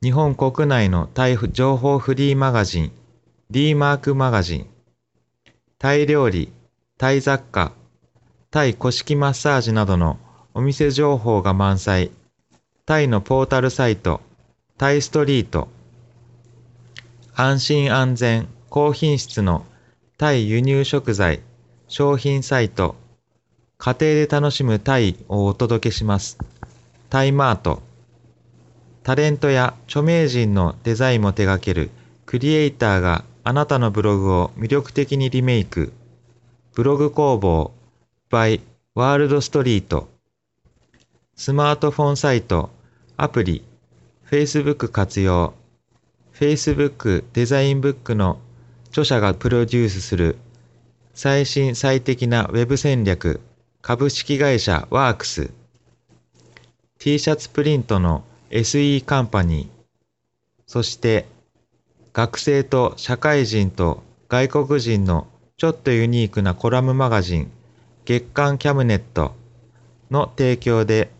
日本国内のタイ情報フリーマガジン D マークマガジン。タイ料理タイ雑貨、タイ古式マッサージなどのお店情報が満載、タイのポータルサイト、タイストリート、安心安全、高品質のタイ輸入食材、商品サイト、家庭で楽しむタイをお届けします。タイマート、タレントや著名人のデザインも手掛けるクリエイターがあなたのブログを魅力的にリメイク。ブログ工房 by ワールドストリート。スマートフォンサイトアプリ。Facebook 活用。Facebook デザインブックの著者がプロデュースする。最新最適なウェブ戦略。株式会社ワークス。T シャツプリントの SE カンパニーそして学生と社会人と外国人のちょっとユニークなコラムマガジン月刊キャムネットの提供で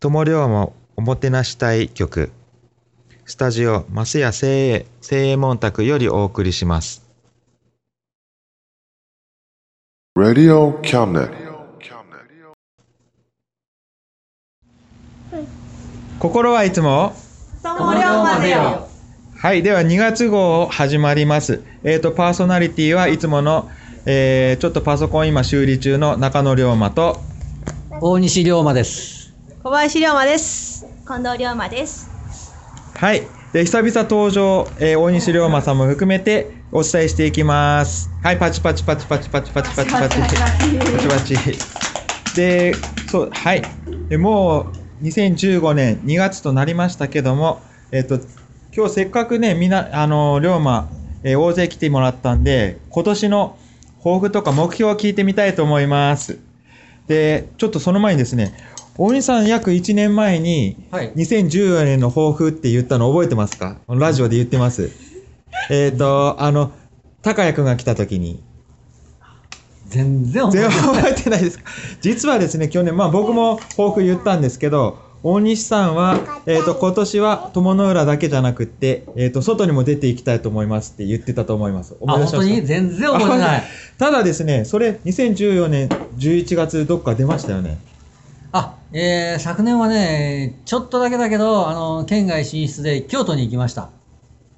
友良もおもてなしたい曲スタジオ増谷精鋭精鋭門宅よりお送りします Radio Cabinet. 心はいつも？友龍までよ。はいでは2月号始まりますえっ、とパーソナリティはいつもの、えーちょっとパソコン今修理中の中野龍馬と大西龍馬です。小林龍馬です。近藤龍馬です。はい。で、久々登場、えー大西龍馬さんも含めてお伝えしていきます。はい、パチパチパチパチパチパチパチパチ。パチパチ。で、そう、はい。でもう、2015年2月となりましたけども、えっ、と、今日せっかくね、みんな、あの、龍馬、えー大勢来てもらったんで、今年の抱負とか目標を聞いてみたいと思います。で、ちょっとその前にですね、大西さん約1年前に、はい2014年の抱負って言ったの覚えてますか？ラジオで言ってます。えっ、と、あの、高谷くんが来た時に。全然覚えてない。覚えてないですか実はですね、去年、まあ僕も抱負言ったんですけど、大西さんは、えっ、と、今年は友の浦だけじゃなくって、えっ、と、外にも出ていきたいと思いますって言ってたと思います。あ、本当に全然覚えてない。ただですね、それ、2014年11月どっか出ましたよね。あ、えー、昨年はね、ちょっとだけだけど、あの、県外進出で京都に行きました。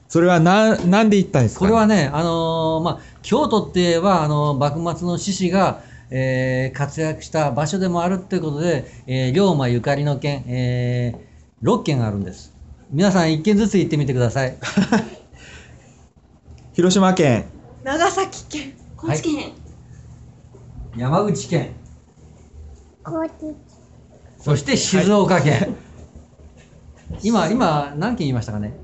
それはな、なんで行ったんですか？これはね、あのーまあ、京都って言えば、あの、幕末の志士が、えー活躍した場所でもあるっていうことで、えー龍馬ゆかりの県、えー、6県あるんです。皆さん1軒ずつ行ってみてください。広島県、長崎県。高知県。山口県。そして静岡県。今、今、何県言いましたかね？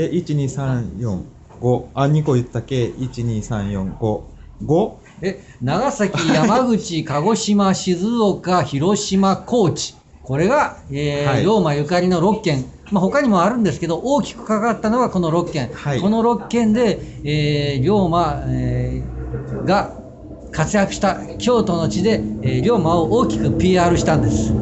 え、1、2、3、4、5。あ、2個言ったっけ ?1、2、3、4、5。5? え、長崎、山口、鹿児島、静岡、広島、高知。これが、えーはい龍馬ゆかりの6県。まあ、他にもあるんですけど、大きくかかったのがこの6県。はいこの6県で、えー龍馬、えーが活躍した京都の地で、えー龍馬を大きく PR したんです。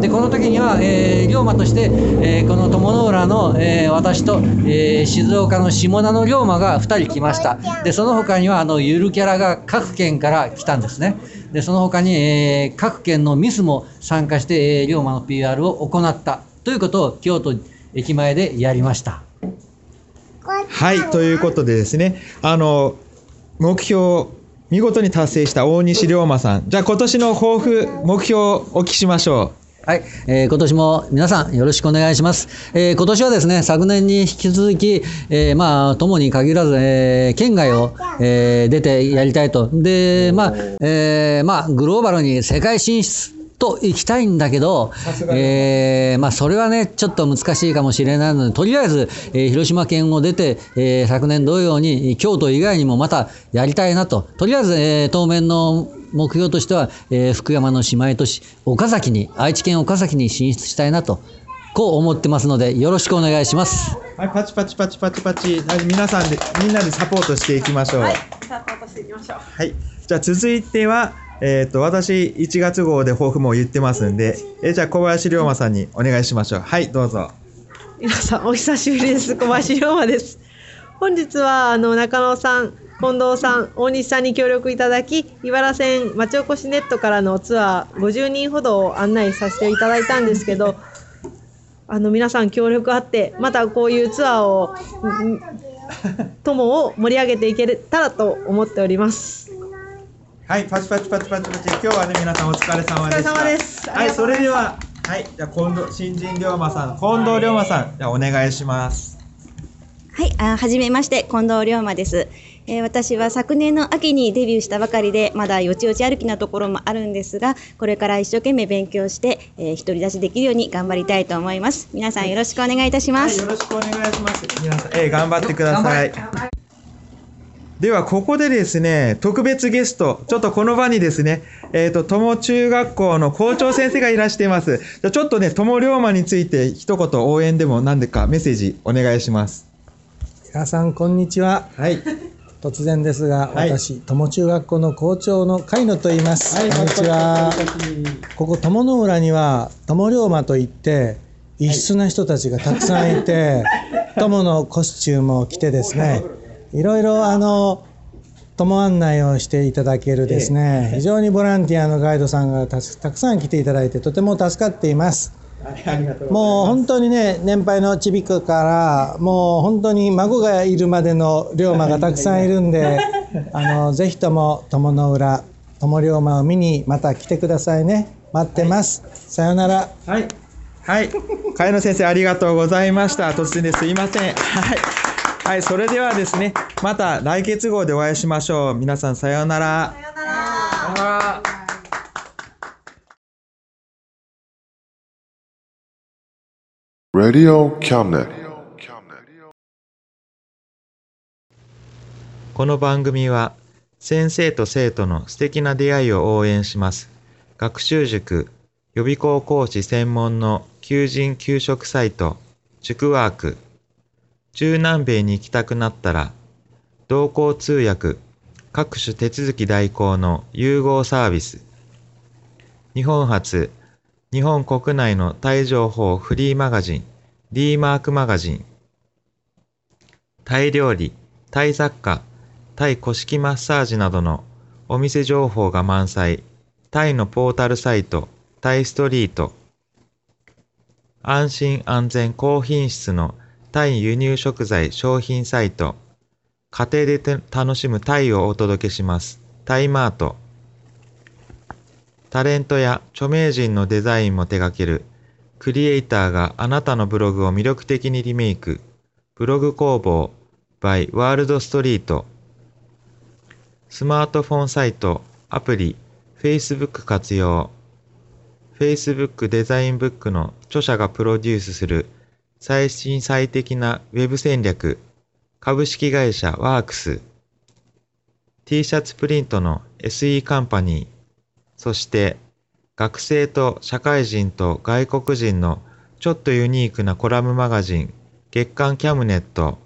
で、この時には、えー龍馬として、えーこの友の浦の、えー私と、えー静岡の下田の龍馬が2人来ました。で、その他には、あの、ゆるキャラが各県から来たんですね。で、その他に、えー各県のミスも参加して、えー龍馬の PR を行ったということを京都駅前でやりました。はい、ということでですね、あの、目標、見事に達成した大西龍馬さん。じゃあ今年の抱負、目標をお聞きしましょうはい、えー今年も皆さんよろしくお願いします。えー今年はですね、昨年に引き続き、えーまあ、ともに限らず、え県外を、え出てやりたいと。で、まあ、えまあ、グローバルに世界進出と行きたいんだけど、えーまあ、それはね、ちょっと難しいかもしれないので、とりあえず、えー広島県を出て、えー昨年同様に、京都以外にもまたやりたいなと、とりあえず、えー当面の目標としては、えー福山の姉妹都市、岡崎に、愛知県岡崎に進出したいなと、こう思ってますので、よろしくお願いします。はい、パチパチパチパチパチ。はい、皆さんで、みんなでサポートしていきましょう。はい。サポートしていきましょう。じゃあ続いては、えっ、と、私、1月号で抱負も言ってますんで、えじゃあ小林龍馬さんにお願いしましょう。はい、どうぞ。皆さんお久しぶりです小林龍馬です本日はあの中野さん近藤さん大西さんに協力いただき茨線町おこしネットからのツアー50人ほどを案内させていただいたんですけどあの皆さん協力あってまたこういうツアーを友を盛り上げていけたらと思っておりますはい、パチパチパチパチパチ。今日はね、皆さんお疲れ様でした。お疲れ様ですはい、それでは、はい、じゃあ近藤、新人龍馬さん、近藤龍馬さん、じゃあお願いします。はい、あはじめまして、近藤龍馬です。えー私は昨年の秋にデビューしたばかりで、まだよちよち歩きなところもあるんですが、これから一生懸命勉強して、えー独り立ちできるように頑張りたいと思います。皆さんよろしくお願いいたしまはい、す。よろしくお願いします。皆さん、えー頑張ってください。では、ここでですね、特別ゲスト、ちょっとこの場にですね、えっ、と、友中学校の校長先生がいらしています。じゃあちょっとね、友龍馬について一言応援でも何でかメッセージお願いします。皆さんこんにちははい。突然ですが、はい私友中学校の校長の海野と言います、こんにちはここ友の浦には友龍馬といって異質な人たちがたくさんいて、友のコスチュームを着てですねいろいろあの友案内をしていただけるですね、非常にボランティアのガイドさんがたたくさん来ていただいてとても助かっていますありがとうもう本当にね年配のちびくからもう本当に孫がいるまでの龍馬がたくさんいるんであのぜひとも友の浦友龍馬を見にまた来てくださいね待ってます、さようならはい。はい。茅野先生、ありがとうございました。突然ですいません。はい。はい、それではですね、また来月号でお会いしましょう。皆さん、さようなら。さようなら。Radio Cabinet. この番組は先生と生徒の素敵な出会いを応援します学習塾予備校講師専門の求人・給食サイト塾ワーク中南米に行きたくなったら同行通訳各種手続き代行の融合サービス日本初日本国内のタイ情報フリーマガジン D マークマガジンタイ料理、タイ雑貨、タイ古式マッサージなどのお店情報が満載、タイのポータルサイト、タイストリート、安心安全高品質のタイ輸入食材商品サイト、家庭で楽しむタイをお届けします。タイマート。タレントや著名人のデザインも手掛けるクリエイターがあなたのブログを魅力的にリメイク。ブログ工房 by ワールドストリート。スマートフォンサイト、アプリ、Facebook 活用。Facebook デザインブックの著者がプロデュースする最新最適なウェブ戦略。株式会社ワークス。T シャツプリントの SE カンパニー。そして学生と社会人と外国人のちょっとユニークなコラムマガジン月刊キャムネット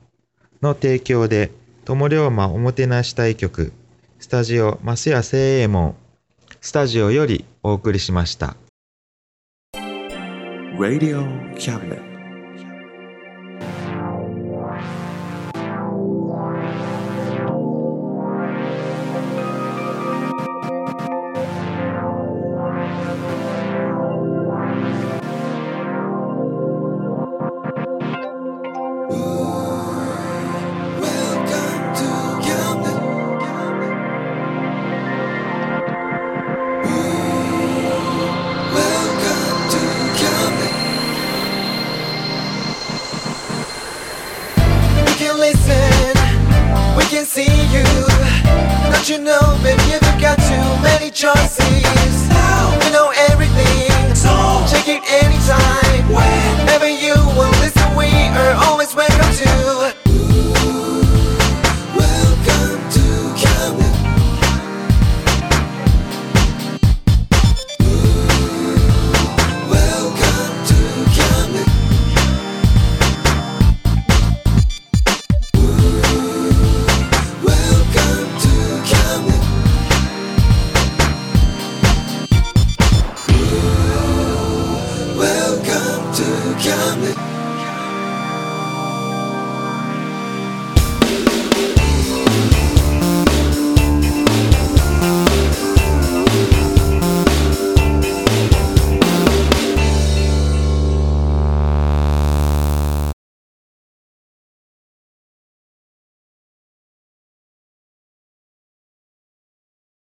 の提供で友龍馬おもてなし対局スタジオ増屋清右衛門スタジオよりお送りしました。Radio Cabinet. rejoicing.